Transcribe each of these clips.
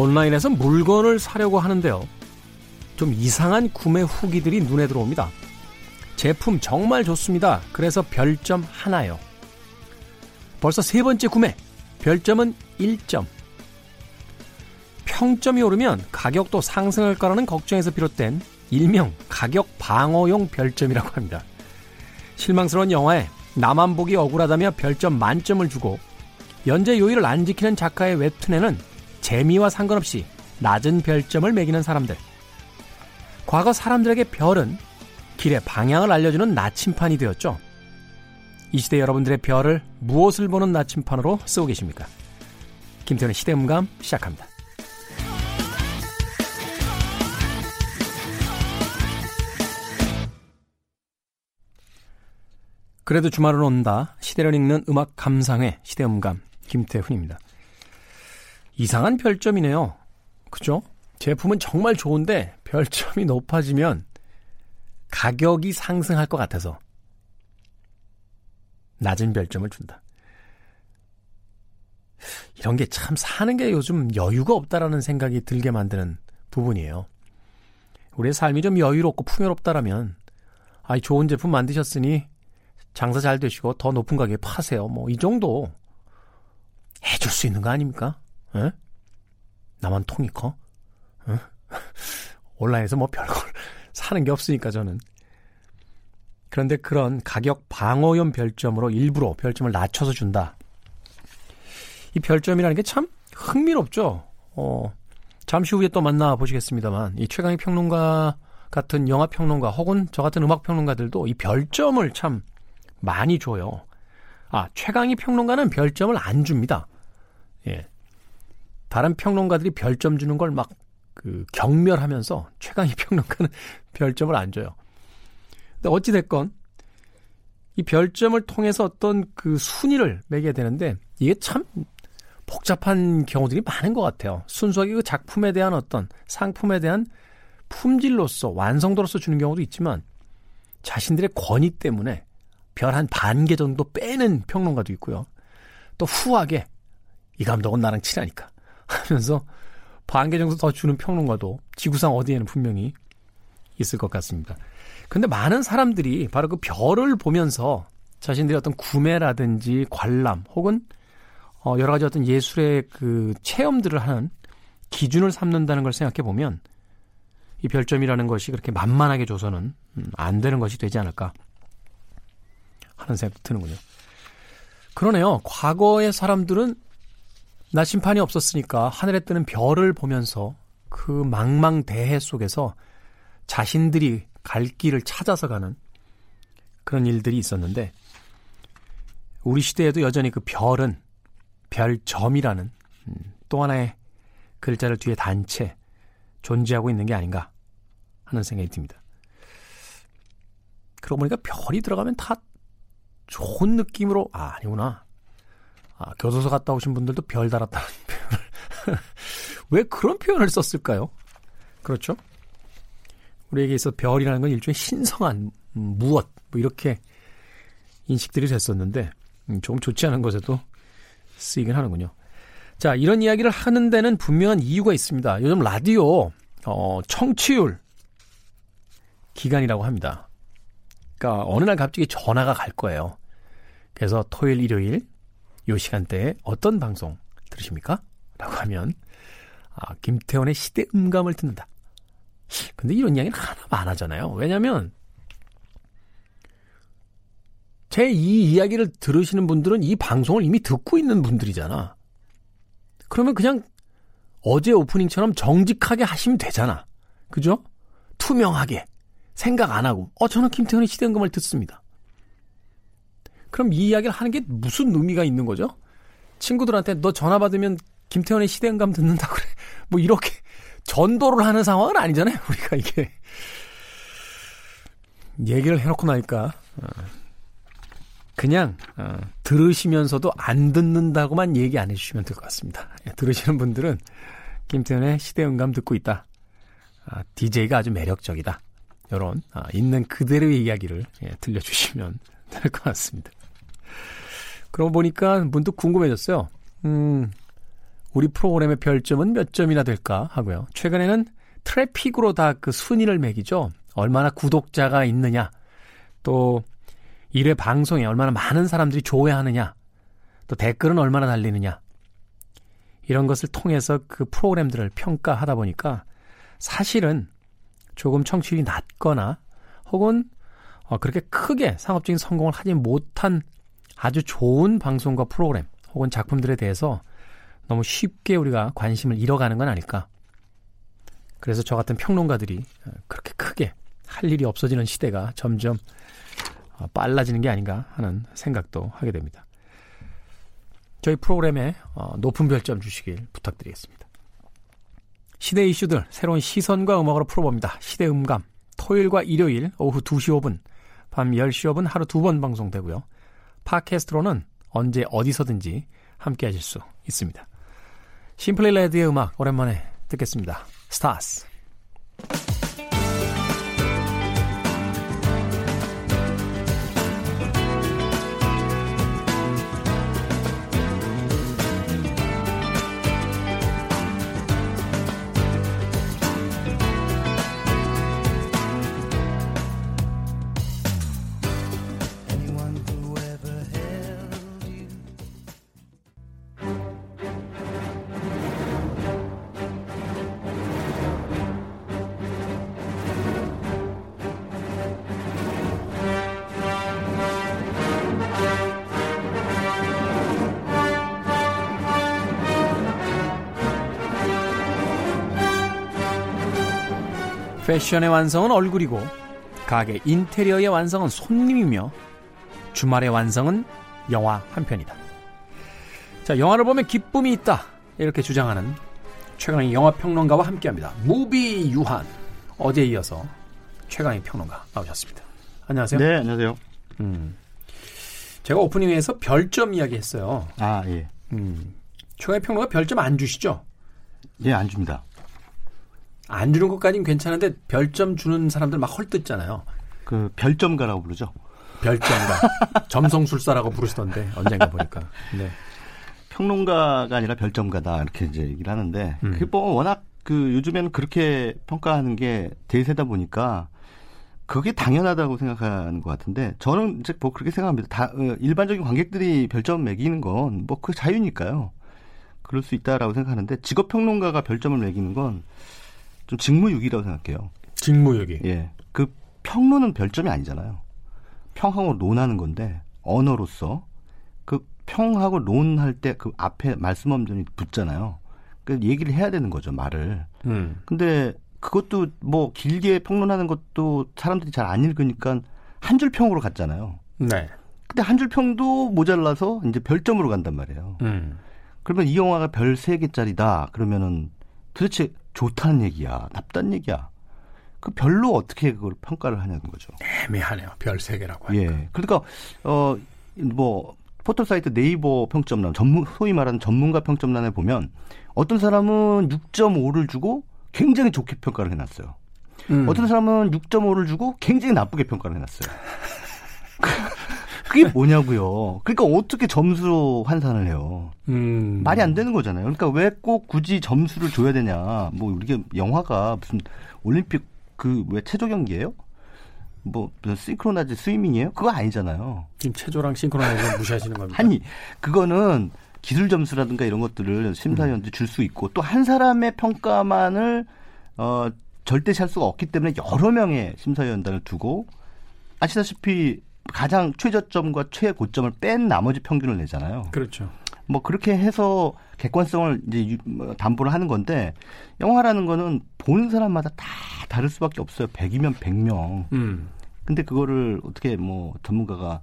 온라인에서 물건을 사려고 하는데요. 좀 이상한 구매 후기들이 눈에 들어옵니다. 제품 정말 좋습니다. 그래서 별점 하나요. 벌써 세 번째 구매. 별점은 1점. 평점이 오르면 가격도 상승할 거라는 걱정에서 비롯된 일명 가격 방어용 별점이라고 합니다. 실망스러운 영화에 나만 보기 억울하다며 별점 만점을 주고 연재 요일을 안 지키는 작가의 웹툰에는 재미와 상관없이 낮은 별점을 매기는 사람들. 과거 사람들에게 별은 길의 방향을 알려주는 나침판이 되었죠. 이 시대 여러분들의 별을 무엇을 보는 나침판으로 쓰고 계십니까? 김태훈의 시대음감 시작합니다. 그래도 주말은 온다. 시대를 읽는 음악 감상회 시대음감 김태훈입니다. 이상한 별점이네요. 그죠? 제품은 정말 좋은데 별점이 높아지면 가격이 상승할 것 같아서 낮은 별점을 준다. 이런 게 참 사는 게 요즘 여유가 없다라는 생각이 들게 만드는 부분이에요. 우리의 삶이 좀 여유롭고 풍요롭다라면, 아, 좋은 제품 만드셨으니 장사 잘 되시고 더 높은 가격에 파세요. 뭐 이 정도 해줄 수 있는 거 아닙니까? 에? 나만 통이 커? 에? 온라인에서 뭐 별걸 사는 게 없으니까 저는. 그런데 그런 가격 방어용 별점으로 일부러 별점을 낮춰서 준다. 이 별점이라는 게 참 흥미롭죠. 어, 잠시 후에 또 만나 보시겠습니다만 이 최강희 평론가 같은 영화 평론가 혹은 저 같은 음악 평론가들도 이 별점을 참 많이 줘요. 아, 최강희 평론가는 별점을 안 줍니다. 예. 다른 평론가들이 별점 주는 걸 막 그 경멸하면서 최강희 평론가는 별점을 안 줘요. 근데 어찌 됐건 이 별점을 통해서 어떤 그 순위를 매게 되는데 이게 참 복잡한 경우들이 많은 것 같아요. 순수하게 그 작품에 대한 어떤 상품에 대한 품질로서 완성도로서 주는 경우도 있지만 자신들의 권위 때문에 별 한 반 개 정도 빼는 평론가도 있고요. 또 후하게 이 감독은 나랑 친하니까 하면서 반개 정도 더 주는 평론가도 지구상 어디에는 분명히 있을 것 같습니다. 근데 많은 사람들이 바로 그 별을 보면서 자신들의 어떤 구매라든지 관람 혹은 어 여러 가지 어떤 예술의 그 체험들을 하는 기준을 삼는다는 걸 생각해 보면 이 별점이라는 것이 그렇게 만만하게 줘서는 음, 안 되는 것이 되지 않을까 하는 생각도 드는군요. 그러네요. 과거의 사람들은 나침판이 없었으니까 하늘에 뜨는 별을 보면서 그 망망대해 속에서 자신들이 갈 길을 찾아서 가는 그런 일들이 있었는데 우리 시대에도 여전히 그 별은 별점이라는 음, 또 하나의 글자를 뒤에 단 채 존재하고 있는 게 아닌가 하는 생각이 듭니다. 그러고 보니까 별이 들어가면 다 좋은 느낌으로 아 아니구나. 아, 교도소 갔다 오신 분들도 별 달았다는 표현을 왜 그런 표현을 썼을까요? 그렇죠? 우리에게 있어 별이라는 건 일종의 신성한 음, 무엇 뭐 이렇게 인식들이 됐었는데 음, 조금 좋지 않은 것에도 쓰이긴 하는군요. 자 이런 이야기를 하는 데는 분명한 이유가 있습니다. 요즘 라디오 어, 청취율 기간이라고 합니다. 그러니까 어느 날 갑자기 전화가 갈 거예요. 그래서 토요일, 일요일 요 시간대에 어떤 방송 들으십니까? 라고 하면 아, 김태원의 시대 음감을 듣는다. 근데 이런 이야기는 하나도 안 하잖아요. 왜냐면 제 이 이야기를 들으시는 분들은 이 방송을 이미 듣고 있는 분들이잖아. 그러면 그냥 어제 오프닝처럼 정직하게 하시면 되잖아. 그죠? 투명하게. 생각 안 하고. 어, 저는 김태현의 시대음감을 듣습니다. 그럼 이 이야기를 하는 게 무슨 의미가 있는 거죠? 친구들한테 너 전화 받으면 김태현의 시대음감 듣는다 그래. 뭐 이렇게 전도를 하는 상황은 아니잖아요. 우리가 이게 얘기를 해놓고 나니까 어, 그냥 어, 들으시면서도 안 듣는다고만 얘기 안 해주시면 될 것 같습니다. 예, 들으시는 분들은 김태현의 시대음감 듣고 있다. 아, DJ가 아주 매력적이다. 이런 아, 있는 그대로의 이야기를 예, 들려주시면 될 것 같습니다. 그러고 보니까 문득 궁금해졌어요. 음, 우리 프로그램의 별점은 몇 점이나 될까 하고요. 최근에는 트래픽으로 다 그 순위를 매기죠. 얼마나 구독자가 있느냐, 또 1회 방송에 얼마나 많은 사람들이 조회하느냐, 또 댓글은 얼마나 달리느냐, 이런 것을 통해서 그 프로그램들을 평가하다 보니까 사실은 조금 청취율이 낮거나 혹은 어, 그렇게 크게 상업적인 성공을 하지 못한 아주 좋은 방송과 프로그램 혹은 작품들에 대해서 너무 쉽게 우리가 관심을 잃어가는 건 아닐까. 그래서 저 같은 평론가들이 어, 그렇게 크게 할 일이 없어지는 시대가 점점 어, 빨라지는 게 아닌가 하는 생각도 하게 됩니다. 저희 프로그램에 어, 높은 별점 주시길 부탁드리겠습니다. 시대 이슈들 새로운 시선과 음악으로 풀어봅니다. 시대 음감 토요일과 일요일 오후 2시 5분 밤 10시 5분 하루 두 번 방송되고요. 팟캐스트로는 언제 어디서든지 함께 하실 수 있습니다. Simply Red의 음악 오랜만에 듣겠습니다. Stars 패션의 완성은 얼굴이고 가게 인테리어의 완성은 손님이며 주말의 완성은 영화 한 편이다. 자, 영화를 보면 기쁨이 있다. 이렇게 주장하는 최강의 영화 평론가와 함께 합니다. 무비 유한 어제에 이어서 최강의 평론가 나오셨습니다. 안녕하세요. 네, 안녕하세요. 음. 제가 오프닝에서 별점 이야기 했어요. 아, 예. 음. 최강의 평론가 별점 안 주시죠? 예, 안 줍니다. 안 주는 것까지는 괜찮은데 별점 주는 사람들 막 헐뜯잖아요. 그 별점가라고 부르죠. 별점가. 점성술사라고 부르시던데 언젠가 보니까. 네. 평론가가 아니라 별점가다 이렇게 이제 얘기를 하는데 음. 그게 뭐 워낙 그 요즘에는 그렇게 평가하는 게 대세다 보니까 그게 당연하다고 생각하는 것 같은데 저는 이제 뭐 그렇게 생각합니다. 다 어, 일반적인 관객들이 별점 매기는 건 뭐 그 자유니까요. 그럴 수 있다라고 생각하는데 직업 평론가가 별점을 매기는 건 좀 직무유기라고 생각해요. 직무유기. 예. 그 평론은 별점이 아니잖아요. 평하고 논하는 건데 언어로서 그 평하고 논할 때 그 앞에 말씀 엄전이 붙잖아요. 그 얘기를 해야 되는 거죠, 말을. 음. 근데 그것도 뭐 길게 평론하는 것도 사람들이 잘 안 읽으니까 한 줄 평으로 갔잖아요. 네. 근데 한 줄 평도 모자라서 이제 별점으로 간단 말이에요. 음. 그러면 이 영화가 별 3개짜리다. 그러면은 도대체 좋다는 얘기야, 나쁘다는 얘기야. 그 별로 어떻게 그걸 평가를 하냐는 거죠. 애매하네요. 별 3개라고 하니까. 예. 그러니까 어뭐 포털 사이트 네이버 평점란 전문 소위 말하는 전문가 평점란에 보면 어떤 사람은 6.5를 주고 굉장히 좋게 평가를 해놨어요. 음. 어떤 사람은 6.5를 주고 굉장히 나쁘게 평가를 해놨어요. 그게 뭐냐고요. 그러니까 어떻게 점수로 환산을 해요. 음. 말이 안 되는 거잖아요. 그러니까 왜 꼭 굳이 점수를 줘야 되냐. 뭐 우리가 영화가 무슨 올림픽 그 왜 체조 경기예요? 뭐 무슨 싱크로나이즈 스위밍이에요? 그거 아니잖아요. 지금 체조랑 싱크로나이즈 무시하시는 겁니다. 아니 그거는 기술 점수라든가 이런 것들을 심사위원들이 줄수 있고 또 한 사람의 평가만을 어 절대시 할 수가 없기 때문에 여러 명의 심사위원단을 두고 아시다시피 가장 최저점과 최고점을 뺀 나머지 평균을 내잖아요. 그렇죠. 뭐 그렇게 해서 객관성을 이제 유- 뭐 담보를 하는 건데 영화라는 거는 보는 사람마다 다 다를 수밖에 없어요. 100이면 100명. 음. 근데 그거를 어떻게 뭐 전문가가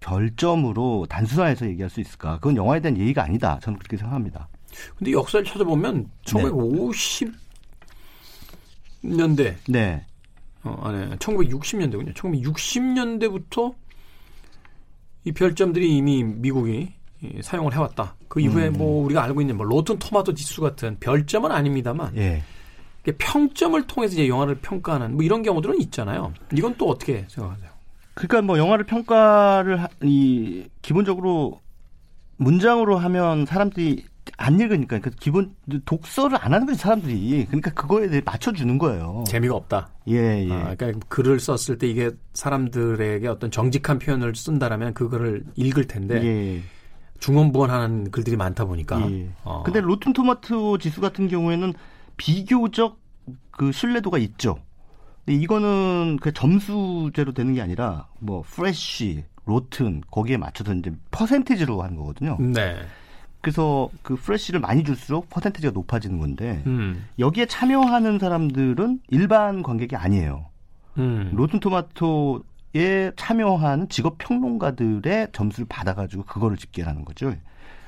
별점으로 단순화해서 얘기할 수 있을까? 그건 영화에 대한 예의가 아니다. 저는 그렇게 생각합니다. 근데 역사를 찾아보면 1950년대 네. 어, 아니, 1960년대군요. 1960년대부터 이 별점들이 이미 미국이 이, 사용을 해왔다. 그 이후에 음. 뭐 우리가 알고 있는 뭐 로튼 토마토 지수 같은 별점은 아닙니다만 예. 평점을 통해서 이제 영화를 평가하는 뭐 이런 경우들은 있잖아요. 이건 또 어떻게 생각하세요? 그러니까 뭐 영화를 평가를 하- 이 기본적으로 문장으로 하면 사람들이 안 읽으니까 그 기본 독서를 안 하는 거지 사람들이 그러니까 그거에 대해 맞춰주는 거예요. 재미가 없다. 예, 예. 아, 그러니까 글을 썼을 때 이게 사람들에게 어떤 정직한 표현을 쓴다라면 그거를 읽을 텐데 예. 중언부언하는 글들이 많다 보니까. 예. 어. 근데 로튼 토마토 지수 같은 경우에는 비교적 그 신뢰도가 있죠. 근데 이거는 그 점수제로 되는 게 아니라 뭐 프레쉬, 로튼 거기에 맞춰서 이제 퍼센티지로 하는 거거든요. 네. 그래서 그 프레쉬를 많이 줄수록 퍼센티지가 높아지는 건데 음. 여기에 참여하는 사람들은 일반 관객이 아니에요. 음. 로튼 토마토에 참여하는 직업 평론가들의 점수를 받아가지고 그거를 집계하는 거죠.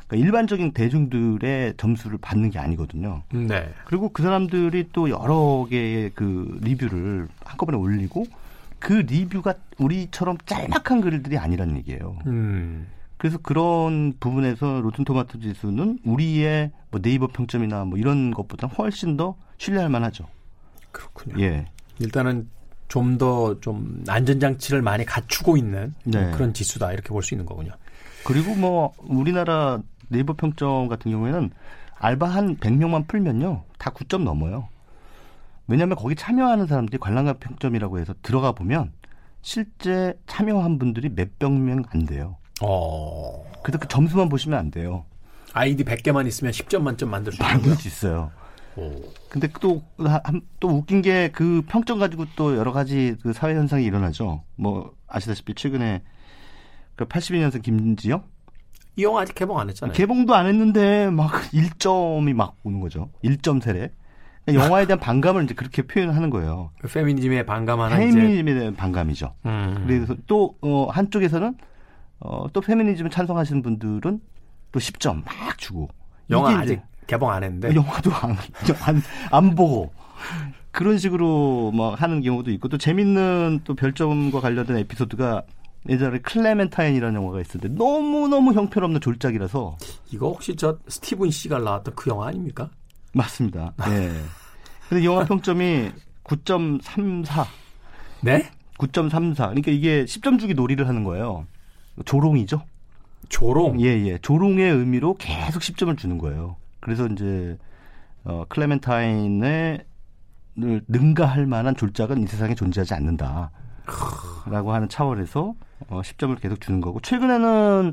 그러니까 일반적인 대중들의 점수를 받는 게 아니거든요. 네. 그리고 그 사람들이 또 여러 개의 그 리뷰를 한꺼번에 올리고 그 리뷰가 우리처럼 짤막한 글들이 아니라는 얘기예요. 음. 그래서 그런 부분에서 로튼 토마토 지수는 우리의 뭐 네이버 평점이나 뭐 이런 것보다 훨씬 더 신뢰할 만하죠. 그렇군요. 예. 일단은 좀더좀 안전장치를 많이 갖추고 있는 네. 그런 지수다 이렇게 볼 수 있는 거군요. 그리고 뭐 우리나라 네이버 평점 같은 경우에는 알바 한 100명만 풀면요. 다 9점 넘어요. 왜냐하면 거기 참여하는 사람들이 관람가 평점이라고 해서 들어가 보면 실제 참여한 분들이 몇백 명 안 돼요. 어. 그래서 그 점수만 보시면 안 돼요. 아이디 100개만 있으면 10점 만점 만들 수 있고요. 수 있어요. 오. 근데 또, 한- 또 웃긴 게 그 평점 가지고 또 여러 가지 그 사회 현상이 일어나죠. 뭐 아시다시피 최근에 그 82년생 김지영 이 영화 아직 개봉 안 했잖아요. 개봉도 안 했는데 막 1점이 막 오는 거죠. 1점 세례. 그러니까 영화에 대한 반감을 이제 그렇게 표현하는 거예요. 그 페미니즘에 반감하는 페미니즘에 대한 반감이죠. 음. 그래서 또 어, 한쪽에서는 어, 또 페미니즘을 찬성하시는 분들은 또 10점 막 주고 영화 아직 개봉 안 했는데 영화도 안, 안, 안 보고 그런 식으로 막 하는 경우도 있고 또 재밌는 또 별점과 관련된 에피소드가 예전에 클레멘타인이라는 영화가 있었는데 너무너무 형편없는 졸작이라서 이거 혹시 저 스티븐 씨가 나왔던 그 영화 아닙니까? 맞습니다. 예. 근데 영화 평점이 9.34, 네? 9.34. 그러니까 이게 10점 주기 놀이를 하는 거예요. 조롱이죠? 조롱. 예, 예. 조롱의 의미로 계속 10점을 주는 거예요. 그래서 이제 어 클레멘타인을 능가할 만한 졸작은 이 세상에 존재하지 않는다. 라고 하는 차원에서 어 10점을 계속 주는 거고 최근에는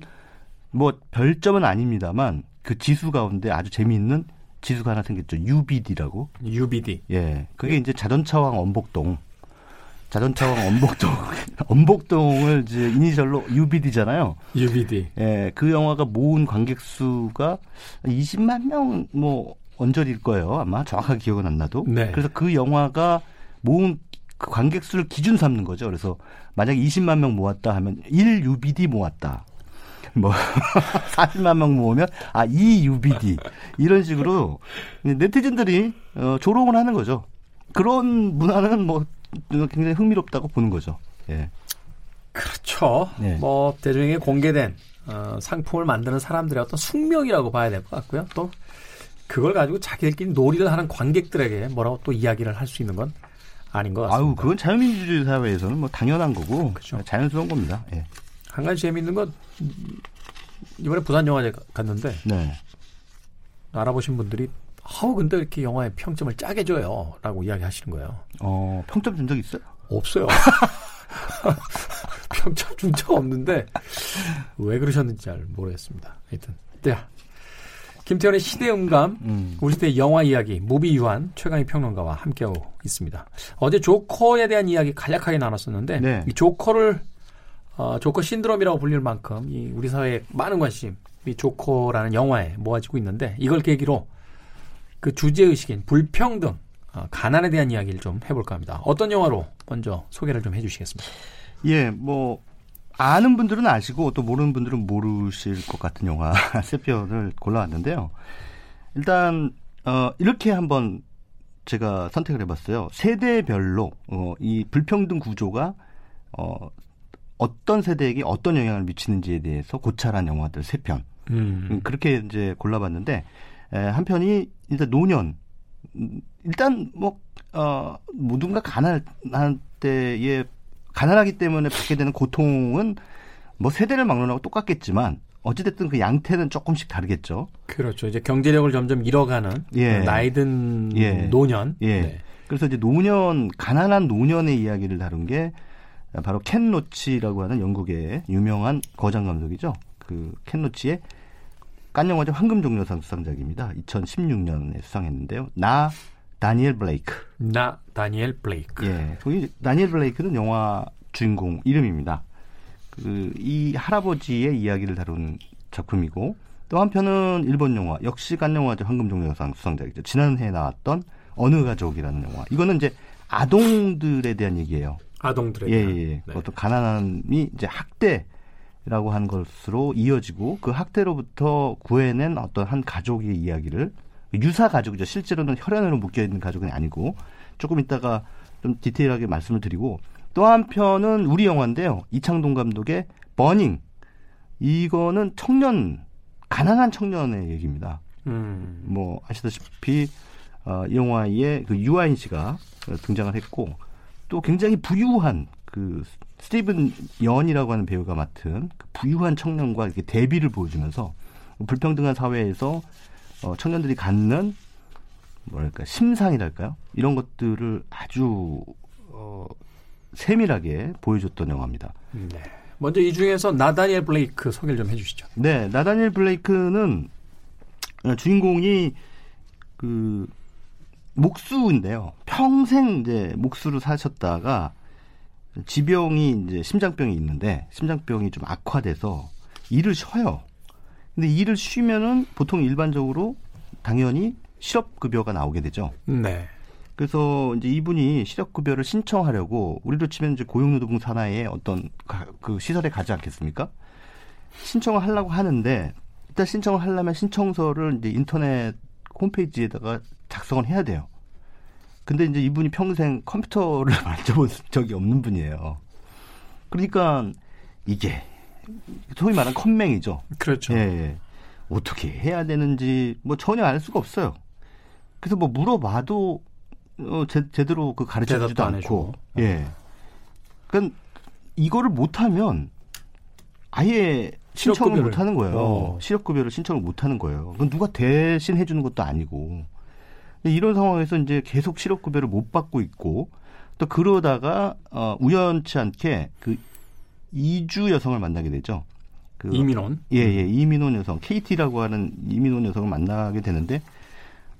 뭐 별점은 아닙니다만 그 지수 가운데 아주 재미있는 지수가 하나 생겼죠. UBD라고. UBD. 예. 그게 이제 자전차왕 엄복동. 자전차왕 엄복동. 엄복동을 이제 이니셜로 UBD잖아요. UBD. 예. 그 영화가 모은 관객 수가 20만 명 뭐 언저리일 거예요. 아마 정확하게 기억은 안 나도. 네. 그래서 그 영화가 모은 그 관객 수를 기준 삼는 거죠. 그래서 만약에 20만 명 모았다 하면 1 UBD 모았다. 뭐 40만 명 모으면 아 2 UBD 이런 식으로 네티즌들이 어, 조롱을 하는 거죠. 그런 문화는 뭐 굉장히 흥미롭다고 보는 거죠. 예. 그렇죠. 네. 뭐 대중에게 공개된 어, 상품을 만드는 사람들의 어떤 숙명이라고 봐야 될 것 같고요. 또 그걸 가지고 자기들끼리 놀이를 하는 관객들에게 뭐라고 또 이야기를 할 수 있는 건 아닌 것 같습니다. 아유, 그건 자유민주주의 사회에서는 뭐 당연한 거고 그렇죠. 자연스러운 겁니다. 예. 한 가지 재미있는 건 음, 이번에 부산 영화제 가- 갔는데 네. 알아보신 분들이 아우 근데 이렇게 영화에 평점을 짜게 줘요라고 이야기하시는 거예요. 어, 평점 준 적 있어요? 없어요. 평점 준 적 없는데 왜 그러셨는지 잘 모르겠습니다. 하여튼 자 김태현의 시대음감 음. 우리 시대 영화 이야기 무비 유한 최강희 평론가와 함께하고 있습니다. 어제 조커에 대한 이야기 간략하게 나눴었는데 네. 이 조커를 어, 조커 신드롬이라고 불릴 만큼 이 우리 사회에 많은 관심 이 조커라는 영화에 모아지고 있는데 이걸 계기로 그 주제 의식인 불평등, 어, 가난에 대한 이야기를 좀 해볼까 합니다. 어떤 영화로 먼저 소개를 좀 해주시겠습니까? 예, 뭐 아는 분들은 아시고 또 모르는 분들은 모르실 것 같은 영화 세 편을 골라왔는데요. 일단 어, 이렇게 한번 제가 선택을 해봤어요. 세대별로 어, 이 불평등 구조가 어, 어떤 세대에게 어떤 영향을 미치는지에 대해서 고찰한 영화들 세 편. 음, 그렇게 이제 골라봤는데 에, 한 편이 일단 노년. 음, 일단 뭐 어, 모두가 가난한 때에 가난하기 때문에 받게 되는 고통은 뭐 세대를 막론하고 똑같겠지만 어찌됐든 그 양태는 조금씩 다르겠죠. 그렇죠. 이제 경제력을 점점 잃어가는 예. 나이든 예. 노년. 예. 네. 그래서 이제 노년 가난한 노년의 이야기를 다룬 게 바로 켄 로치라고 하는 영국의 유명한 거장 감독이죠. 그 켄 로치의 칸 영화제 황금 종려상 수상작입니다. 2016년에 수상했는데요. 나 다니엘 블레이크. 나 다니엘 블레이크. 예. 거기 다니엘 블레이크는 영화 주인공 이름입니다. 그 이 할아버지의 이야기를 다룬 작품이고 또 한편은 일본 영화 역시 간 영화제 황금 종려상 수상작이죠. 지난해 나왔던 어느 가족이라는 영화. 이거는 이제 아동들에 대한 얘기예요. 아동들에 예, 대한. 예, 예. 네. 어떤 가난함이 이제 학대 라고 한 것으로 이어지고 그 학대로부터 구해낸 어떤 한 가족의 이야기를 유사 가족이죠. 실제로는 혈연으로 묶여 있는 가족은 아니고 조금 이따가 좀 디테일하게 말씀을 드리고 또 한편은 우리 영화인데요. 이창동 감독의 버닝. 이거는 청년 가난한 청년의 얘기입니다. 음. 뭐 아시다시피 어, 이 영화에 그 유아인 씨가 등장을 했고 또 굉장히 부유한 그 스티븐 연이라고 하는 배우가 맡은 그 부유한 청년과 이렇게 대비를 보여주면서 불평등한 사회에서 어, 청년들이 갖는 뭐랄까 심상이랄까요 이런 것들을 아주 어, 세밀하게 보여줬던 영화입니다. 네. 먼저 이 중에서 나다니엘 블레이크 소개를 좀 해주시죠. 네, 나다니엘 블레이크는 주인공이 그 목수인데요. 평생 이제 목수로 사셨다가 지병이 이제 심장병이 있는데 심장병이 좀 악화돼서 일을 쉬어요. 근데 일을 쉬면은 보통 일반적으로 당연히 실업급여가 나오게 되죠. 네. 그래서 이제 이분이 실업급여를 신청하려고 우리로 치면 이제 고용노동부 산하의 어떤 그 시설에 가지 않겠습니까? 신청을 하려고 하는데 일단 신청을 하려면 신청서를 이제 인터넷 홈페이지에다가 작성을 해야 돼요. 근데 이제 이분이 평생 컴퓨터를 만져본 적이 없는 분이에요. 그러니까 이게 소위 말하는 컴맹이죠. 그렇죠. 예, 예. 어떻게 해야 되는지 뭐 전혀 알 수가 없어요. 그래서 뭐 물어봐도 어, 제, 제대로 그 가르쳐 주지도 않고. 예. 그러니까 이거를 못하면 아예 신청을 못 하는 거예요. 어. 실업급여를 신청을 못 하는 거예요. 그건 누가 대신 해주는 것도 아니고. 이런 상황에서 이제 계속 실업 급여를 못 받고 있고 또 그러다가 어 우연치 않게 그 이주 여성을 만나게 되죠. 그 이민 온. 예, 예. 이민 온 여성, 케이티라고 하는 이민 온 여성을 만나게 되는데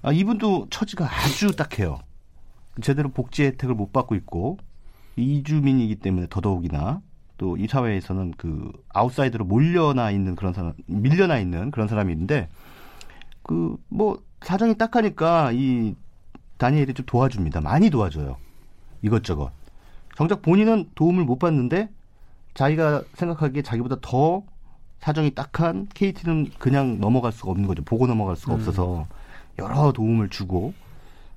아, 이분도 처지가 아주 딱해요. 제대로 복지 혜택을 못 받고 있고 이주민이기 때문에 더더욱이나 또 이 사회에서는 그 아웃사이드로 몰려나 있는 그런 사람, 밀려나 있는 그런 사람이 있는데 그 뭐 사정이 딱하니까 이 다니엘이 좀 도와줍니다. 많이 도와줘요. 이것저것. 정작 본인은 도움을 못 받는데 자기가 생각하기에 자기보다 더 사정이 딱한 KT는 그냥 넘어갈 수가 없는 거죠. 보고 넘어갈 수가 음. 없어서 여러 도움을 주고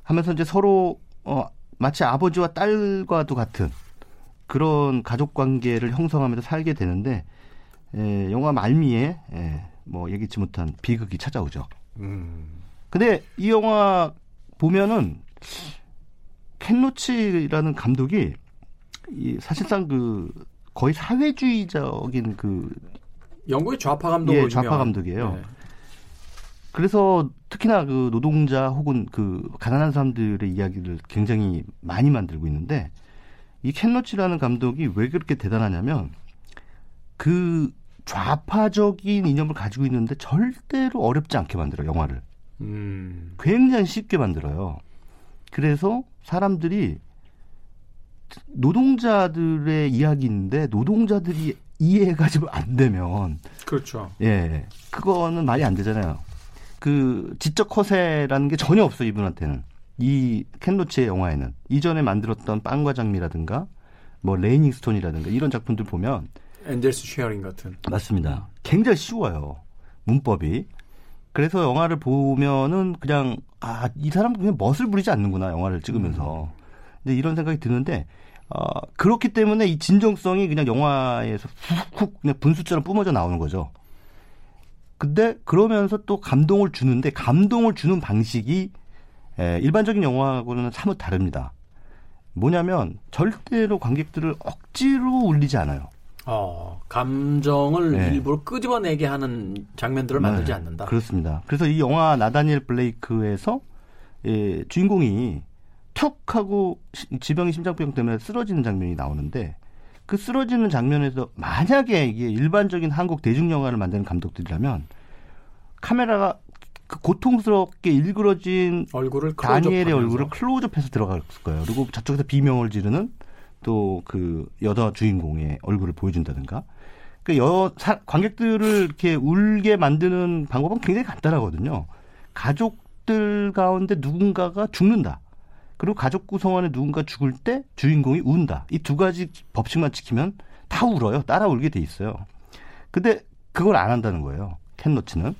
하면서 이제 서로 어 마치 아버지와 딸과도 같은 그런 가족 관계를 형성하면서 살게 되는데 에, 영화 말미에 에, 뭐 예기치 못한 비극이 찾아오죠. 음. 근데 이 영화 보면은 켄로치라는 감독이 이 사실상 그 거의 사회주의적인 그 영국의 좌파 감독 예, 좌파 감독이에요. 네. 그래서 특히나 그 노동자 혹은 그 가난한 사람들의 이야기를 굉장히 많이 만들고 있는데 이 켄로치라는 감독이 왜 그렇게 대단하냐면 그 좌파적인 이념을 가지고 있는데 절대로 어렵지 않게 만들어 영화를. 음. 굉장히 쉽게 만들어요. 그래서 사람들이 노동자들의 이야기인데 노동자들이 이해가 좀 안 되면 그렇죠. 예. 그거는 말이 안 되잖아요. 그 지적 허세라는 게 전혀 없어 이분한테는. 이 켄로치의 영화에는 이전에 만들었던 빵과 장미라든가 뭐 Raining Stone이라든가 이런 작품들 보면 Angels' Sharing 같은 맞습니다. 굉장히 쉬워요. 문법이. 그래서 영화를 보면은 그냥 아 이 사람 그냥 멋을 부리지 않는구나 영화를 찍으면서. 음. 근데 이런 생각이 드는데 어 그렇기 때문에 이 진정성이 그냥 영화에서 훅훅 그냥 분수처럼 뿜어져 나오는 거죠. 근데 그러면서 또 감동을 주는데 감동을 주는 방식이 에, 일반적인 영화하고는 사뭇 다릅니다. 뭐냐면 절대로 관객들을 억지로 울리지 않아요. 어, 감정을 네. 일부러 끄집어내게 하는 장면들을 네. 만들지 않는다. 그렇습니다. 그래서 이 영화 나다니엘 블레이크에서 예, 주인공이 툭 하고 지병이 심장병 때문에 쓰러지는 장면이 나오는데 그 쓰러지는 장면에서 만약에 이게 일반적인 한국 대중 영화를 만드는 감독들이라면 카메라가 그 고통스럽게 일그러진 얼굴을 다니엘의 얼굴을 클로즈업해서 들어갔을 거예요. 그리고 저쪽에서 비명을 지르는 또 그 여자 주인공의 얼굴을 보여준다든가. 그 여, 사, 관객들을 이렇게 울게 만드는 방법은 굉장히 간단하거든요. 가족들 가운데 누군가가 죽는다. 그리고 가족 구성원에 누군가 죽을 때 주인공이 운다. 이 두 가지 법칙만 지키면 다 울어요. 따라 울게 돼 있어요. 근데 그걸 안 한다는 거예요. 캔노치는.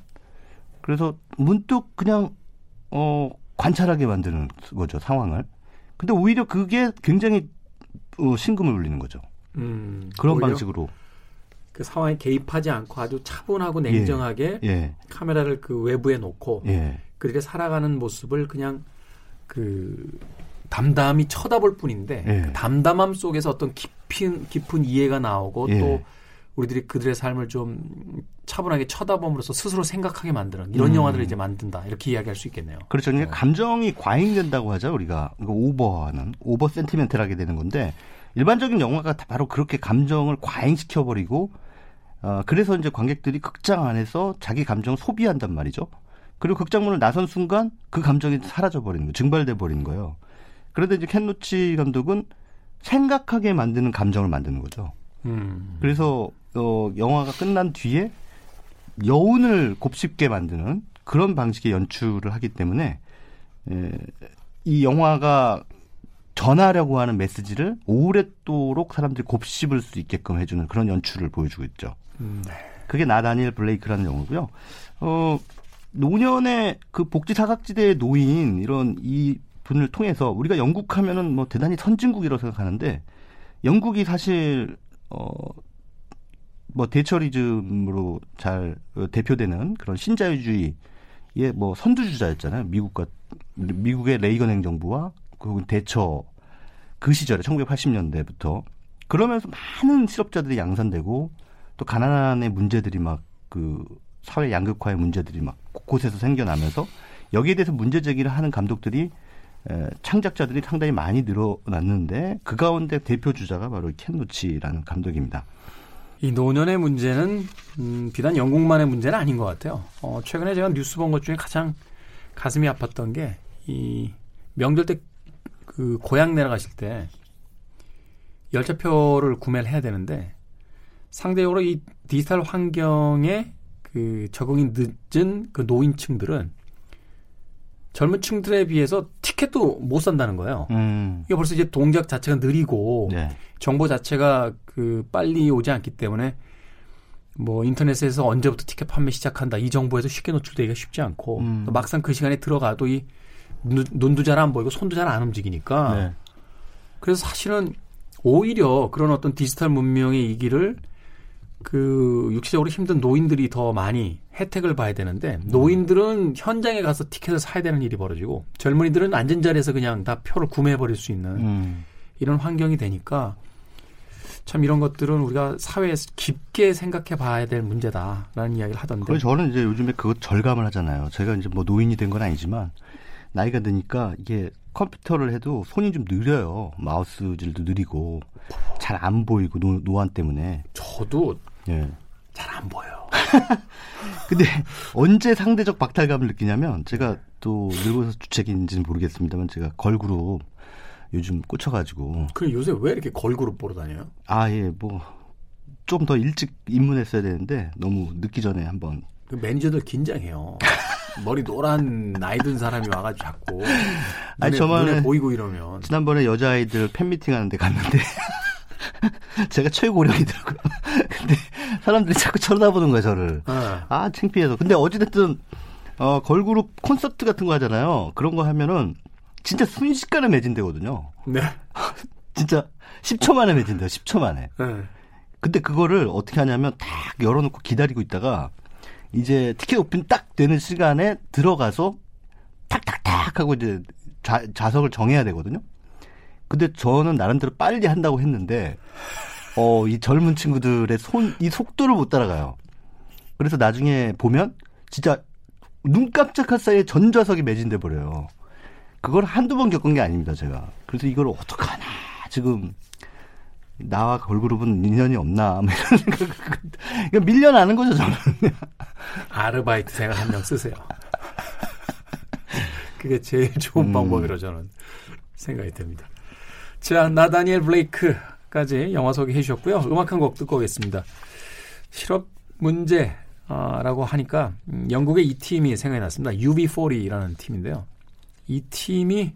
그래서 문득 그냥 어 관찰하게 만드는 거죠 상황을. 근데 오히려 그게 굉장히 어, 신금을 울리는 거죠. 음, 그런 방식으로 그 상황에 개입하지 않고 아주 차분하고 냉정하게 예, 예. 카메라를 그 외부에 놓고 예. 그들이 살아가는 모습을 그냥 그 담담히 쳐다볼 뿐인데 예. 그 담담함 속에서 어떤 깊은 깊은 이해가 나오고 예. 또 우리들이 그들의 삶을 좀 차분하게 쳐다봄으로써 스스로 생각하게 만드는 이런 음. 영화들을 이제 만든다 이렇게 이야기할 수 있겠네요. 그렇죠. 그러니까 감정이 과잉된다고 하죠 우리가 이거 오버하는 오버 센티멘트하게 되는 건데 일반적인 영화가 바로 그렇게 감정을 과잉시켜 버리고 어, 그래서 이제 관객들이 극장 안에서 자기 감정을 소비한단 말이죠. 그리고 극장문을 나선 순간 그 감정이 사라져 버리는 거, 증발돼 버리는 거예요. 그런데 이제 켄노치 감독은 생각하게 만드는 감정을 만드는 거죠. 음. 그래서 어, 영화가 끝난 뒤에 여운을 곱씹게 만드는 그런 방식의 연출을 하기 때문에 에, 이 영화가 전하려고 하는 메시지를 오랫도록 사람들이 곱씹을 수 있게끔 해주는 그런 연출을 보여주고 있죠. 음, 네. 그게 나 다니엘 블레이크라는 영화고요. 어, 노년의 그 복지 사각지대의 노인 이런 이 분을 통해서 우리가 영국 하면은 뭐 대단히 선진국이라고 생각하는데 영국이 사실 어 뭐 대처리즘으로 잘 대표되는 그런 신자유주의의 뭐 선두주자였잖아요. 미국과 미국의 레이건 행정부와 그 대처 그 시절에 1980년대부터 그러면서 많은 실업자들이 양산되고 또 가난의 문제들이 막 그 사회 양극화의 문제들이 막 곳곳에서 생겨나면서 여기에 대해서 문제 제기를 하는 감독들이 에, 창작자들이 상당히 많이 늘어났는데 그 가운데 대표 주자가 바로 켄 로치라는 감독입니다. 이 노년의 문제는 음, 비단 영국만의 문제는 아닌 것 같아요. 어, 최근에 제가 뉴스 본 것 중에 가장 가슴이 아팠던 게 이 명절 때 그 고향 내려가실 때 열차표를 구매를 해야 되는데 상대적으로 이 디지털 환경에 그 적응이 늦은 그 노인층들은 젊은 층들에 비해서 티켓도 못 산다는 거예요. 음. 이게 벌써 이제 동작 자체가 느리고 네. 정보 자체가 그 빨리 오지 않기 때문에 뭐 인터넷에서 언제부터 티켓 판매 시작한다 이 정보에서 쉽게 노출되기가 쉽지 않고 음. 막상 그 시간에 들어가도 이 눈 도 잘 안 보이고 손도 잘 안 움직이니까 네. 그래서 사실은 오히려 그런 어떤 디지털 문명의 이 길을 그 육체적으로 힘든 노인들이 더 많이 혜택을 봐야 되는데 노인들은 현장에 가서 티켓을 사야 되는 일이 벌어지고 젊은이들은 앉은 자리에서 그냥 다 표를 구매해 버릴 수 있는 음. 이런 환경이 되니까 참 이런 것들은 우리가 사회에서 깊게 생각해 봐야 될 문제다라는 이야기를 하던데. 그래서 저는 이제 요즘에 그거 절감을 하잖아요. 제가 이제 뭐 노인이 된 건 아니지만 나이가 드니까 이게 컴퓨터를 해도 손이 좀 느려요. 마우스질도 느리고 잘 안 보이고 노, 노안 때문에. 저도 예. 잘 안 보여. 근데 언제 상대적 박탈감을 느끼냐면 제가 또 늙어서 주책인지는 모르겠습니다만 제가 걸그룹 요즘 꽂혀가지고. 그 요새 왜 이렇게 걸그룹 보러 다녀요? 아, 예, 뭐. 좀 더 일찍 입문했어야 되는데 너무 늦기 전에 한번. 그 매니저들 긴장해요. 머리 노란 나이 든 사람이 와가지고 자꾸 아니 저만 보이고 이러면 지난번에 여자아이들 팬미팅 하는데 갔는데 제가 최고령이더라고요. 근데 사람들이 자꾸 쳐다보는 거예요, 저를. 네. 아, 창피해서. 근데 어찌됐든, 어, 걸그룹 콘서트 같은 거 하잖아요. 그런 거 하면은 진짜 순식간에 매진되거든요. 네. 진짜 10초 만에 매진돼요, 10초 만에. 네. 근데 그거를 어떻게 하냐면 딱 열어놓고 기다리고 있다가 이제 티켓 오픈 딱 되는 시간에 들어가서 탁탁탁 하고 이제 좌, 좌석을 정해야 되거든요. 근데 저는 나름대로 빨리 한다고 했는데 어, 이 젊은 친구들의 손, 이 속도를 못 따라가요. 그래서 나중에 보면 진짜 눈 깜짝할 사이에 전좌석이 매진돼 버려요. 그걸 한두 번 겪은 게 아닙니다, 제가. 그래서 이걸 어떡하나, 지금. 나와 걸그룹은 인연이 없나, 뭐 이런 생각. 그러니까 밀려나는 거죠, 저는. 아르바이트 생각 한명 쓰세요. 그게 제일 좋은 음. 방법이라 저는 생각이 됩니다. 자, 나다니엘 블레이크까지 영화 소개해 주셨고요. 음악 한 곡 듣고 오겠습니다. 실업 문제라고 하니까 음, 영국의 이 팀이 생각이 났습니다. UB40라는 팀인데요. 이 팀이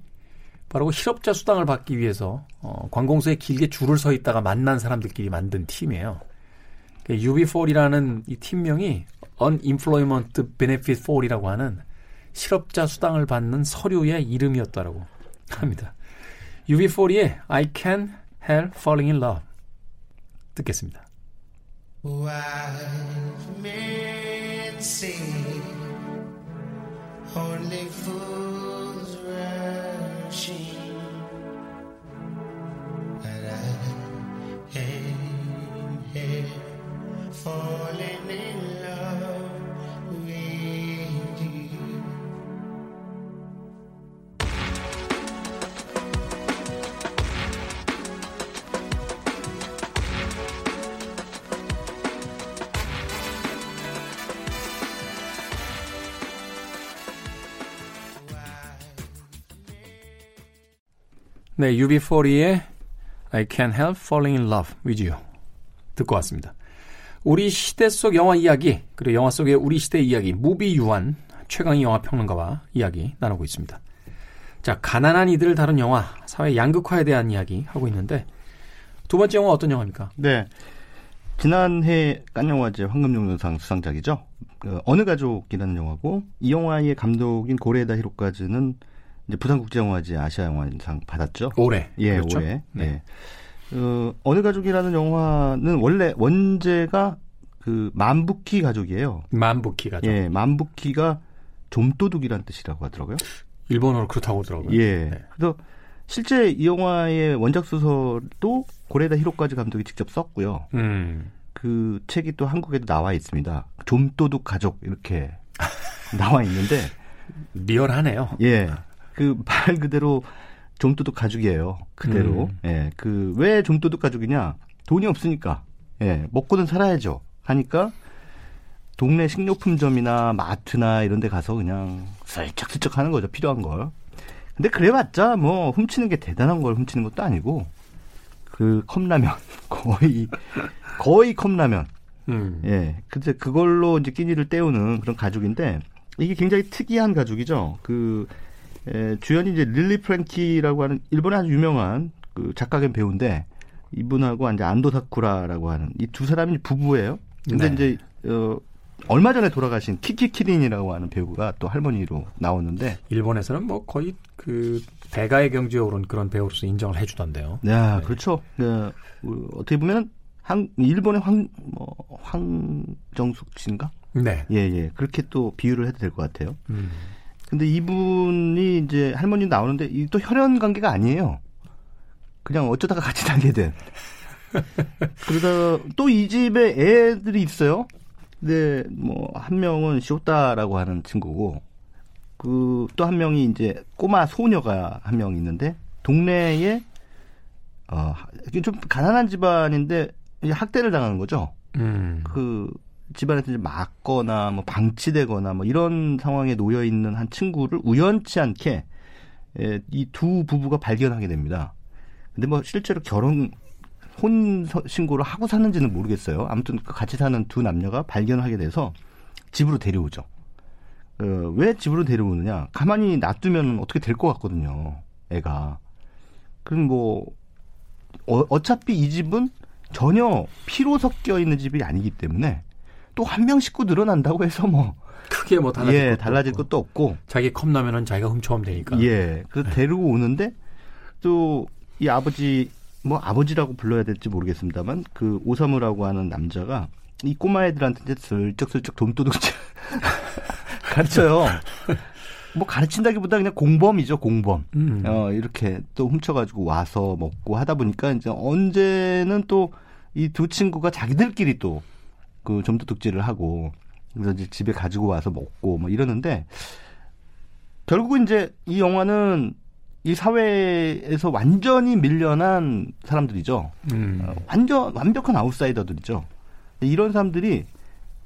바로 그 실업자 수당을 받기 위해서 어, 관공서에 길게 줄을 서 있다가 만난 사람들끼리 만든 팀이에요. 그 UB4이라는 이 팀명이 Unemployment Benefit 4이라고 하는 실업자 수당을 받는 서류의 이름이었다라고 합니다. UB40의 I Can Help Falling in Love 듣겠습니다. falling in love with you. 네, UB40의 I Can't Help Falling in Love with You 듣고 왔습니다. 우리 시대 속 영화 이야기 그리고 영화 속의 우리 시대 이야기 무비 유한 최강희 영화 평론가와 이야기 나누고 있습니다. 자, 가난한 이들을 다룬 영화 사회 양극화에 대한 이야기 하고 있는데 두 번째 영화 어떤 영화입니까? 네. 지난해 깐영화제 황금종려상 수상작이죠. 그 어느 가족이라는 영화고 이 영화의 감독인 고레다 히로까즈는 이제 부산국제영화제 아시아영화상 받았죠. 올해 예, 그렇죠? 올해. 네. 예. 어, 어느 가족이라는 영화는 원래 원제가 그 만부키 가족이에요. 만부키 가족. 예, 만부키가 좀도둑이란 뜻이라고 하더라고요. 일본어로 그렇다고 하더라고요. 예. 네. 그래서 실제 이 영화의 원작 소설도 고레다 히로까즈 감독이 직접 썼고요. 음. 그 책이 또 한국에도 나와 있습니다. 좀도둑 가족 이렇게 나와 있는데 리얼하네요. 예. 그 말 그대로 좀도둑 가족이에요. 그대로. 음. 예. 그 왜 좀도둑 가족이냐? 돈이 없으니까. 예. 먹고는 살아야죠. 하니까 동네 식료품점이나 마트나 이런 데 가서 그냥 슬쩍슬쩍 하는 거죠. 필요한 걸. 근데 그래봤자 뭐 훔치는 게 대단한 걸 훔치는 것도 아니고 그 컵라면 거의 거의 컵라면 음. 예. 근데 그걸로 이제 끼니를 때우는 그런 가족인데 이게 굉장히 특이한 가족이죠. 그 에, 주연이 이제 릴리 프랭키라고 하는 일본의 아주 유명한 그 작가 겸 배우인데 이분하고 이제 안도 사쿠라라고 하는 이 두 사람이 부부예요. 근데 네. 이제 어 얼마 전에 돌아가신 키키 키린이라고 하는 배우가 또 할머니로 나오는데 일본에서는 뭐 거의 그 대가의 경지에 오른 그런 배우로서 인정을 해주던데요. 야, 네. 그렇죠. 그, 어, 어떻게 보면 한 일본의 황, 뭐, 황정숙 씨인가? 네. 예, 예. 그렇게 또 비유를 해도 될 것 같아요. 음. 근데 이분이 이제 할머니 나오는데 이 또 혈연 관계가 아니에요. 그냥 어쩌다가 같이 살게 된. 그러다 또 이 집에 애들이 있어요. 근데 뭐 한 명은 시오타라고 하는 친구고 그 또 한 명이 이제 꼬마 소녀가 한 명 있는데 동네에 어, 이게 좀 가난한 집안인데 이제 학대를 당하는 거죠. 음. 그 집안에서 이제 맞거나 뭐 방치되거나 뭐 이런 상황에 놓여 있는 한 친구를 우연치 않게 이 두 부부가 발견하게 됩니다. 근데 뭐 실제로 결혼 혼 서- 신고를 하고 사는지는 모르겠어요. 아무튼 그 같이 사는 두 남녀가 발견하게 돼서 집으로 데려오죠. 어, 왜 집으로 데려오느냐? 가만히 놔두면 어떻게 될 것 같거든요. 애가. 그럼 뭐 어, 어차피 이 집은 전혀 피로 섞여 있는 집이 아니기 때문에 또 한 명 식구 늘어난다고 해서 뭐 크게 뭐 달라질, 예, 것도 달라질 없고. 것도 없고 자기 컵라면은 자기가 훔쳐오면 되니까. 예. 그래서 데리고 오는데 또 이 아버지 뭐 아버지라고 불러야 될지 모르겠습니다만 그 오사무라고 하는 남자가 이 꼬마 애들한테 이제 슬쩍슬쩍 돈도둑 가르쳐요. 뭐 가르친다기보다 그냥 공범이죠, 공범. 음. 어, 이렇게 또 훔쳐가지고 와서 먹고 하다 보니까 이제 언제는 또 이 두 친구가 자기들끼리 또 그 점도둑질을 하고 그래서 이제 집에 가지고 와서 먹고 뭐 이러는데 결국은 이제 이 영화는 이 사회에서 완전히 밀려난 사람들이죠. 음. 어, 완전 완벽한 아웃사이더들이죠. 이런 사람들이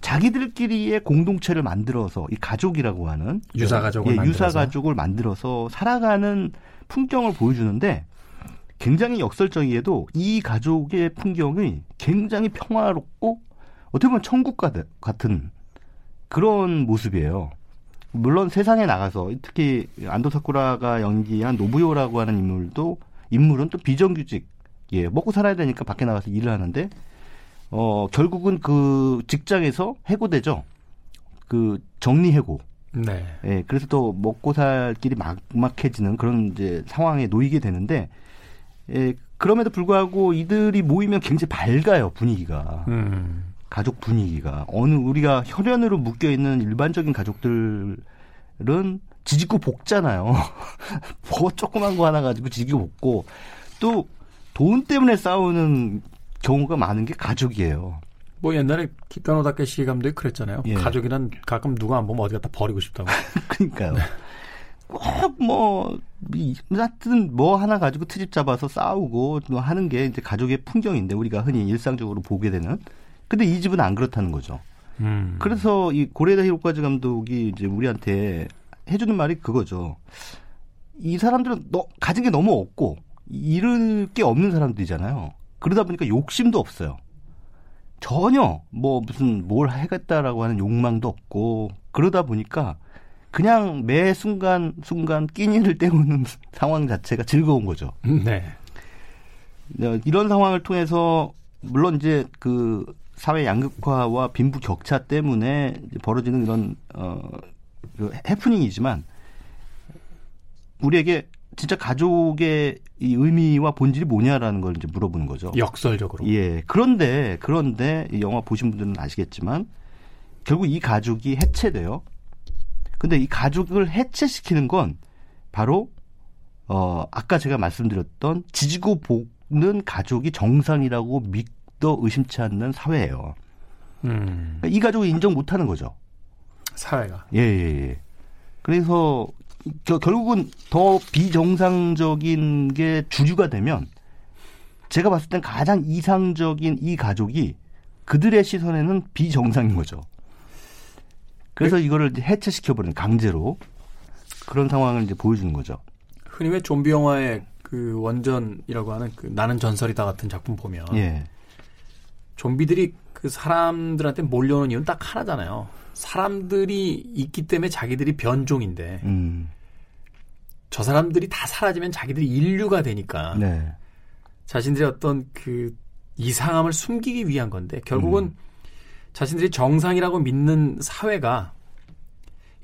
자기들끼리의 공동체를 만들어서 이 가족이라고 하는 유사 가족을 예, 만들어서. 유사 가족을 만들어서 살아가는 풍경을 보여주는데 굉장히 역설적이게도 이 가족의 풍경이 굉장히 평화롭고 어떻게 보면 천국 가- 같은 그런 모습이에요. 물론 세상에 나가서 특히 안도 사쿠라가 연기한 노부요라고 하는 인물도 인물은 또 비정규직 예 먹고 살아야 되니까 밖에 나가서 일을 하는데 어 결국은 그 직장에서 해고되죠. 그 정리 해고. 네. 예, 그래서 또 먹고 살 길이 막막해지는 그런 이제 상황에 놓이게 되는데, 예, 그럼에도 불구하고 이들이 모이면 굉장히 밝아요, 분위기가. 음. 가족 분위기가. 어느 우리가 혈연으로 묶여 있는 일반적인 가족들은 지지고 볶잖아요. 뭐 조그만 거 하나 가지고 지지고 볶고, 또 돈 때문에 싸우는 경우가 많은 게 가족이에요. 뭐 옛날에 기타노 다케시 감독이 그랬잖아요. 예. 가족이란 가끔 누가 안 보면 어디 갖다 버리고 싶다고. 그러니까요. 꼭 뭐, 이- 하여튼 뭐 하나 가지고 트집 잡아서 싸우고 뭐 하는 게 이제 가족의 풍경인데 우리가 흔히 일상적으로 보게 되는. 근데 이 집은 안 그렇다는 거죠. 음. 그래서 이 고레다 히로카즈 감독이 이제 우리한테 해주는 말이 그거죠. 이 사람들은 너, 가진 게 너무 없고 잃을 게 없는 사람들이잖아요. 그러다 보니까 욕심도 없어요. 전혀 뭐 무슨 뭘 하겠다라고 하는 욕망도 없고 그러다 보니까 그냥 매 순간 순간 끼니를 때우는 상황 자체가 즐거운 거죠. 네. 어, 이런 상황을 통해서 물론 이제 그 사회 양극화와 빈부 격차 때문에 벌어지는 이런 어 그 해프닝이지만 우리에게 진짜 가족의 이 의미와 본질이 뭐냐라는 걸 이제 물어보는 거죠. 역설적으로. 예. 그런데 그런데 이 영화 보신 분들은 아시겠지만 결국 이 가족이 해체돼요. 근데 이 가족을 해체시키는 건 바로 어 아까 제가 말씀드렸던 지지고 볶는 가족이 정상이라고 믿 어 의심치 않는 사회예요. 음. 그러니까 이 가족을 인정 못하는 거죠. 사회가. 예, 예, 예. 그래서 겨- 결국은 더 비정상적인 게 주류가 되면 제가 봤을 땐 가장 이상적인 이 가족이 그들의 시선에는 비정상인 거죠. 그래서 이거를 해체시켜버리는 강제로 그런 상황을 이제 보여주는 거죠. 흔히 왜 좀비 영화의 그 원전이라고 하는 그 나는 전설이다 같은 작품 보면 예, 좀비들이 그 사람들한테 몰려오는 이유는 딱 하나잖아요. 사람들이 있기 때문에 자기들이 변종인데 음, 저 사람들이 다 사라지면 자기들이 인류가 되니까 네, 자신들의 어떤 그 이상함을 숨기기 위한 건데 결국은 음. 자신들이 정상이라고 믿는 사회가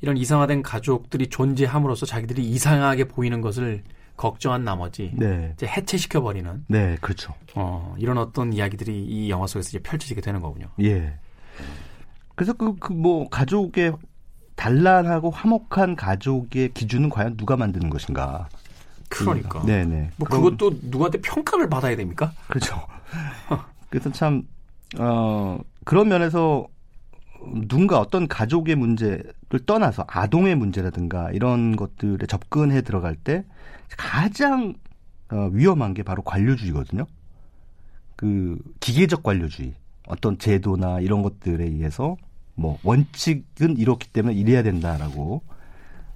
이런 이상화된 가족들이 존재함으로써 자기들이 이상하게 보이는 것을 걱정한 나머지 네, 이제 해체시켜 버리는 네, 그렇죠. 어, 이런 어떤 이야기들이 이 영화 속에서 이제 펼쳐지게 되는 거군요. 예. 그래서 그, 그 뭐, 가족의 단란하고 화목한 가족의 기준은 과연 누가 만드는 것인가. 그러니까. 네네. 뭐 그럼- 그것도 누구한테 평가를 받아야 됩니까? 그렇죠. 그래서 참, 어, 그런 면에서 누군가 어떤 가족의 문제를 떠나서 아동의 문제라든가 이런 것들에 접근해 들어갈 때 가장 어, 위험한 게 바로 관료주의거든요. 그 기계적 관료주의. 어떤 제도나 이런 것들에 의해서 뭐 원칙은 이렇기 때문에 이래야 된다라고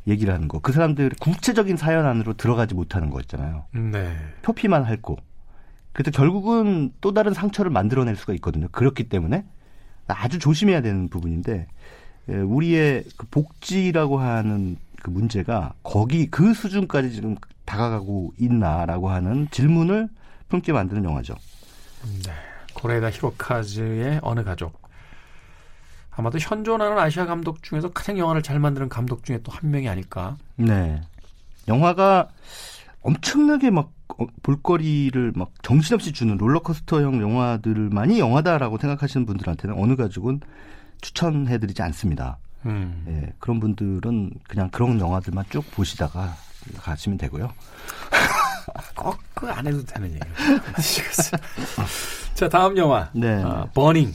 얘기를 하는 거. 그 사람들 구체적인 사연 안으로 들어가지 못하는 거 있잖아요. 네. 표피만 핥고. 그래서 결국은 또 다른 상처를 만들어낼 수가 있거든요. 그렇기 때문에 아주 조심해야 되는 부분인데 예, 우리의 그 복지라고 하는 그 문제가 거기 그 수준까지 지금 다가가고 있나라고 하는 질문을 품게 만드는 영화죠. 네. 고레다 히로카즈의 어느 가족. 아마도 현존하는 아시아 감독 중에서 가장 영화를 잘 만드는 감독 중에 또 한 명이 아닐까. 네. 영화가 엄청나게 막 어, 볼거리를 막 정신없이 주는 롤러코스터형 영화들만이 영화다라고 생각하시는 분들한테는 어느 가족은 추천해드리지 않습니다. 음. 예, 그런 분들은 그냥 그런 영화들만 쭉 보시다가 가시면 되고요. 꼭그안 해도 되는 얘기. 자 다음 영화. 네. 어, 버닝.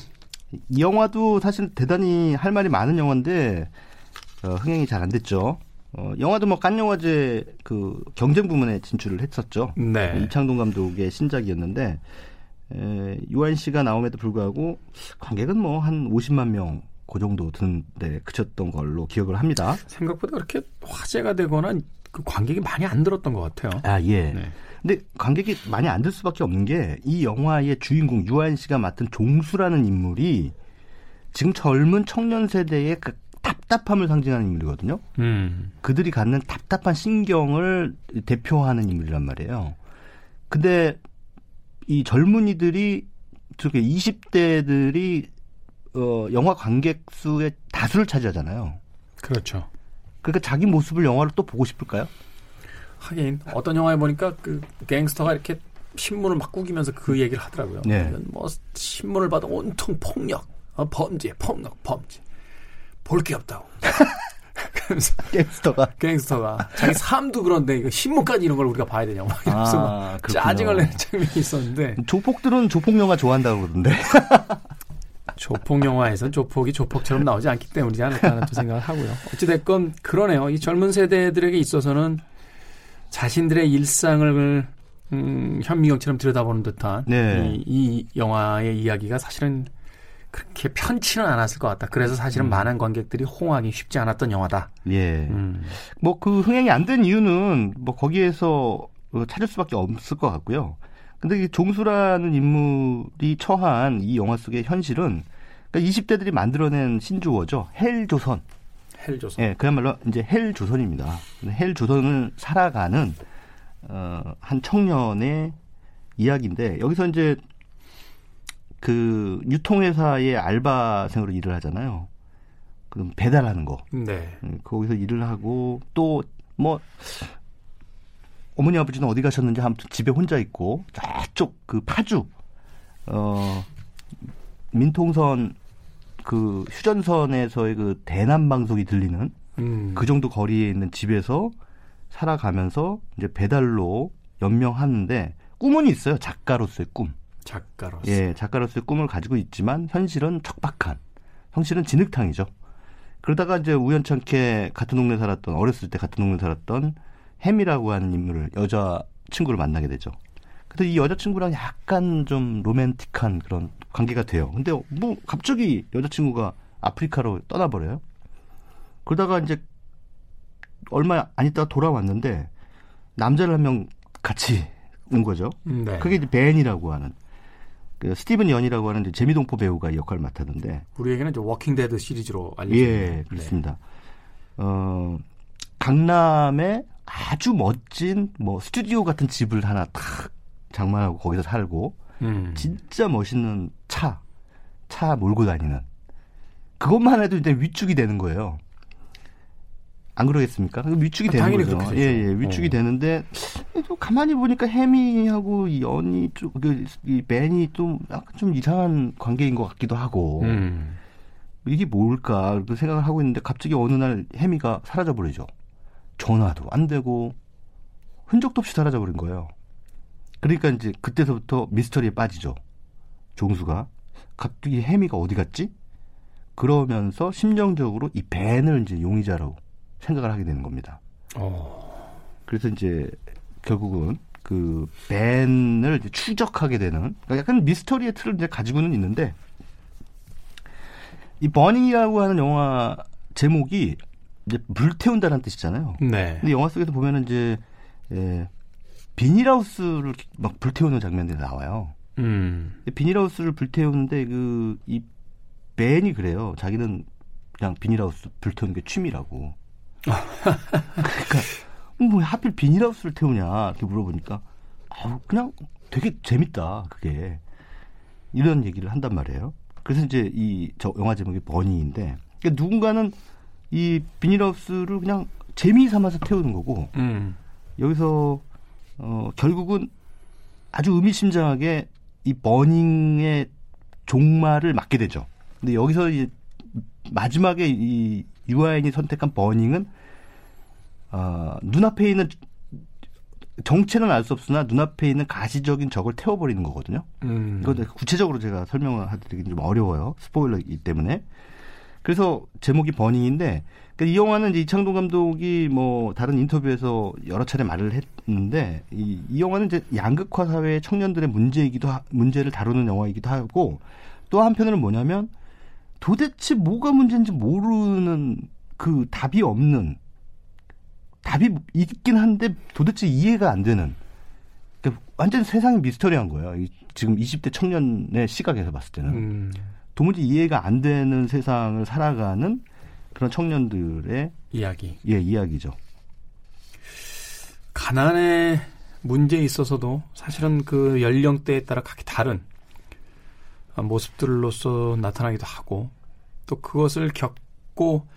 이 영화도 사실 대단히 할 말이 많은 영화인데 어, 흥행이 잘 안 됐죠. 어, 영화도 뭐 깐 영화제 그 경쟁 부문에 진출을 했었죠. 네. 이창동 감독의 신작이었는데 에, 유한 씨가 나옴에도 불구하고 관객은 뭐 한 50만 명 그 정도 드는데 그쳤던 걸로 기억을 합니다. 생각보다 그렇게 화제가 되거나 그 관객이 많이 안 들었던 것 같아요. 아 예. 네. 근데 관객이 많이 안 들 수밖에 없는 게 이 영화의 주인공 유한 씨가 맡은 종수라는 인물이 지금 젊은 청년 세대의 그 답답함을 상징하는 인물이거든요. 음. 그들이 갖는 답답한 신경을 대표하는 인물이란 말이에요. 근데 이 젊은이들이 저게 20대들이 어 영화 관객 수의 다수를 차지하잖아요. 그렇죠. 그러니까 자기 모습을 영화로 또 보고 싶을까요? 하긴 어떤 영화에 보니까 그 갱스터가 이렇게 신문을 막 꾸기면서 그 얘기를 하더라고요. 네. 뭐 신문을 봐도 온통 폭력, 어, 범죄, 폭력, 범죄. 볼 게 없다고. 갱스터가 갱스터가 자기 삶도 그런데 이거 신문까지 이런 걸 우리가 봐야 되냐고 막 이러면서 막 아, 그렇군요. 짜증을 내는 장면이 있었는데 조폭들은 조폭 영화 좋아한다고 그러던데. 조폭 영화에선 조폭이 조폭처럼 나오지 않기 때문이지 않을까라는 또 생각을 하고요. 어찌됐건 그러네요. 이 젊은 세대들에게 있어서는 자신들의 일상을 음, 현미경처럼 들여다보는 듯한 네. 이, 이 영화의 이야기가 사실은 그렇게 편치는 않았을 것 같다. 그래서 사실은 많은 관객들이 호응하기 쉽지 않았던 영화다. 예. 음. 뭐그 흥행이 안 된 이유는 뭐 거기에서 어, 찾을 수밖에 없을 것 같고요. 근데 이 종수라는 인물이 처한 이 영화 속의 현실은 그러니까 20대들이 만들어낸 신조어죠. 헬조선. 헬조선. 예, 그야말로 이제 헬조선입니다. 헬조선을 살아가는 어, 한 청년의 이야기인데 여기서 이제 그 유통회사의 알바생으로 일을 하잖아요. 그럼 배달하는 거. 네. 음, 거기서 일을 하고 또 뭐 어머니 아버지는 어디 가셨는지 아무튼 집에 혼자 있고 저쪽 그 파주 어 민통선 그 휴전선에서의 그 대남 방송이 들리는 음. 그 정도 거리에 있는 집에서 살아가면서 이제 배달로 연명하는데 꿈은 있어요 작가로서의 꿈. 작가로서. 예, 작가로서의 꿈을 가지고 있지만 현실은 척박한, 현실은 진흙탕이죠. 그러다가 이제 우연찮게 같은 동네 살았던 어렸을 때 같은 동네 살았던 햄이라고 하는 인물을 여자 친구를 만나게 되죠. 그래서 이 여자 친구랑 약간 좀 로맨틱한 그런 관계가 돼요. 근데 뭐 갑자기 여자 친구가 아프리카로 떠나버려요. 그러다가 이제 얼마 안 있다가 돌아왔는데 남자를 한 명 같이 온 거죠. 음, 네. 그게 이제 벤이라고 하는 그 스티븐 연이라고 하는 재미동포 배우가 이 역할을 맡았는데 우리에게는 이제 Walking Dead 시리즈로 알려져 있는. 예 그렇습니다. 어 강남에 아주 멋진 뭐 스튜디오 같은 집을 하나 탁 장만하고 거기서 살고 네. 음. 진짜 멋있는 차 차 몰고 다니는 그것만 해도 이제 위축이 되는 거예요. 안 그러겠습니까? 위축이 아, 되는 당연히 거죠. 예. 예, 위축이 어. 되는데 또 가만히 보니까 해미하고 이 연이 좀 이 벤이 또 약간 좀 이상한 관계인 것 같기도 하고 음. 이게 뭘까 그 생각을 하고 있는데 갑자기 어느 날 해미가 사라져 버리죠. 전화도 안 되고 흔적도 없이 사라져 버린 거예요. 그러니까 이제 그때서부터 미스터리에 빠지죠. 종수가 갑자기 해미가 어디 갔지? 그러면서 심정적으로 이 벤을 이제 용의자로 생각을 하게 되는 겁니다. 어. 그래서 이제 결국은 그 벤을 이제 추적하게 되는 그러니까 약간 미스터리의 틀을 이제 가지고는 있는데 이 버닝이라고 하는 영화 제목이 이제 불태운다는 뜻이잖아요. 네. 근데 영화 속에서 보면은 이제 예, 비닐하우스를 막 불태우는 장면들이 나와요. 음. 비닐하우스를 불태우는데 그 이 벤이 그래요. 자기는 그냥 비닐하우스 불태우는 게 취미라고. 그러니까 뭐 하필 비닐하우스를 태우냐 이렇게 물어보니까 아우 그냥 되게 재밌다 그게 이런 얘기를 한단 말이에요. 그래서 이제 이 저 영화 제목이 버니인데 그러니까 누군가는 이 비닐하우스를 그냥 재미 삼아서 태우는 거고 음. 여기서 어 결국은 아주 의미심장하게 이 버닝의 종말을 맞게 되죠. 근데 여기서 이 마지막에 이 유아인이 선택한 버닝은 어, 눈앞에 있는 정체는 알 수 없으나 눈앞에 있는 가시적인 적을 태워버리는 거거든요. 음. 이거 구체적으로 제가 설명을 하드리기 좀 어려워요. 스포일러이기 때문에. 그래서 제목이 버닝인데 그러니까 이 영화는 이제 이창동 감독이 뭐 다른 인터뷰에서 여러 차례 말을 했는데 이, 이 영화는 이제 양극화 사회의 청년들의 문제이기도 하, 문제를 다루는 영화이기도 하고 또 한편으로는 뭐냐면 도대체 뭐가 문제인지 모르는 그 답이 없는 답이 있긴 한데 도대체 이해가 안 되는 그러니까 완전 세상이 미스터리한 거예요. 이 지금 20대 청년의 시각에서 봤을 때는 음. 도무지 이해가 안 되는 세상을 살아가는 그런 청년들의 이야기. 예 이야기죠. 가난의 문제에 있어서도 사실은 그 연령대에 따라 각기 다른 모습들로서 나타나기도 하고 또 그것을 겪고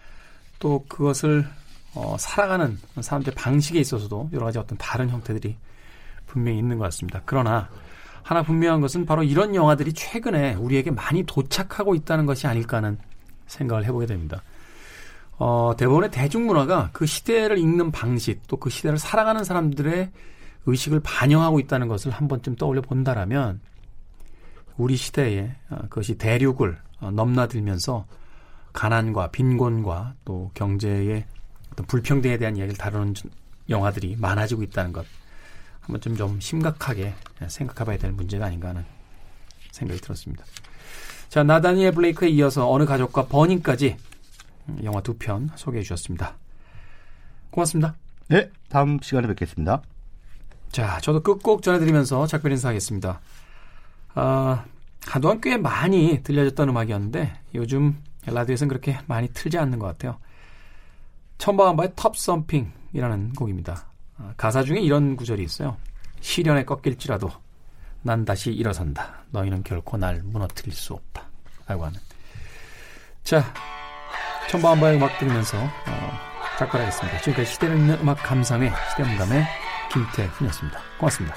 또 그것을 어, 살아가는 사람들의 방식에 있어서도 여러 가지 어떤 다른 형태들이 분명히 있는 것 같습니다. 그러나 하나 분명한 것은 바로 이런 영화들이 최근에 우리에게 많이 도착하고 있다는 것이 아닐까 하는 생각을 해보게 됩니다. 어, 대부분의 대중문화가 그 시대를 읽는 방식 또 그 시대를 살아가는 사람들의 의식을 반영하고 있다는 것을 한 번쯤 떠올려 본다라면 우리 시대에 어, 그것이 대륙을 어, 넘나들면서 가난과 빈곤과 또 경제의 어떤 불평등에 대한 이야기를 다루는 영화들이 많아지고 있다는 것 한번 좀, 좀 심각하게 생각해 봐야 될 문제가 아닌가 하는 생각이 들었습니다. 자, 나다니엘 블레이크에 이어서 어느 가족과 버닝까지 영화 두 편 소개해 주셨습니다. 고맙습니다. 네, 다음 시간에 뵙겠습니다. 자, 저도 끝곡 전해드리면서 작별 인사하겠습니다. 아, 한동안 꽤 많이 들려졌던 음악이었는데 요즘 라디오에서는 그렇게 많이 틀지 않는 것 같아요. 천바한바의 톱 썸핑이라는 곡입니다. 아, 가사 중에 이런 구절이 있어요. 시련에 꺾일지라도 난 다시 일어선다. 너희는 결코 날 무너뜨릴 수 없다. 라고 하는. 자, 천바한바의 음악 들으면서 어, 작별하겠습니다. 지금까지 시대를 읽는 음악 감상회 시대음감의 김태훈이었습니다. 고맙습니다.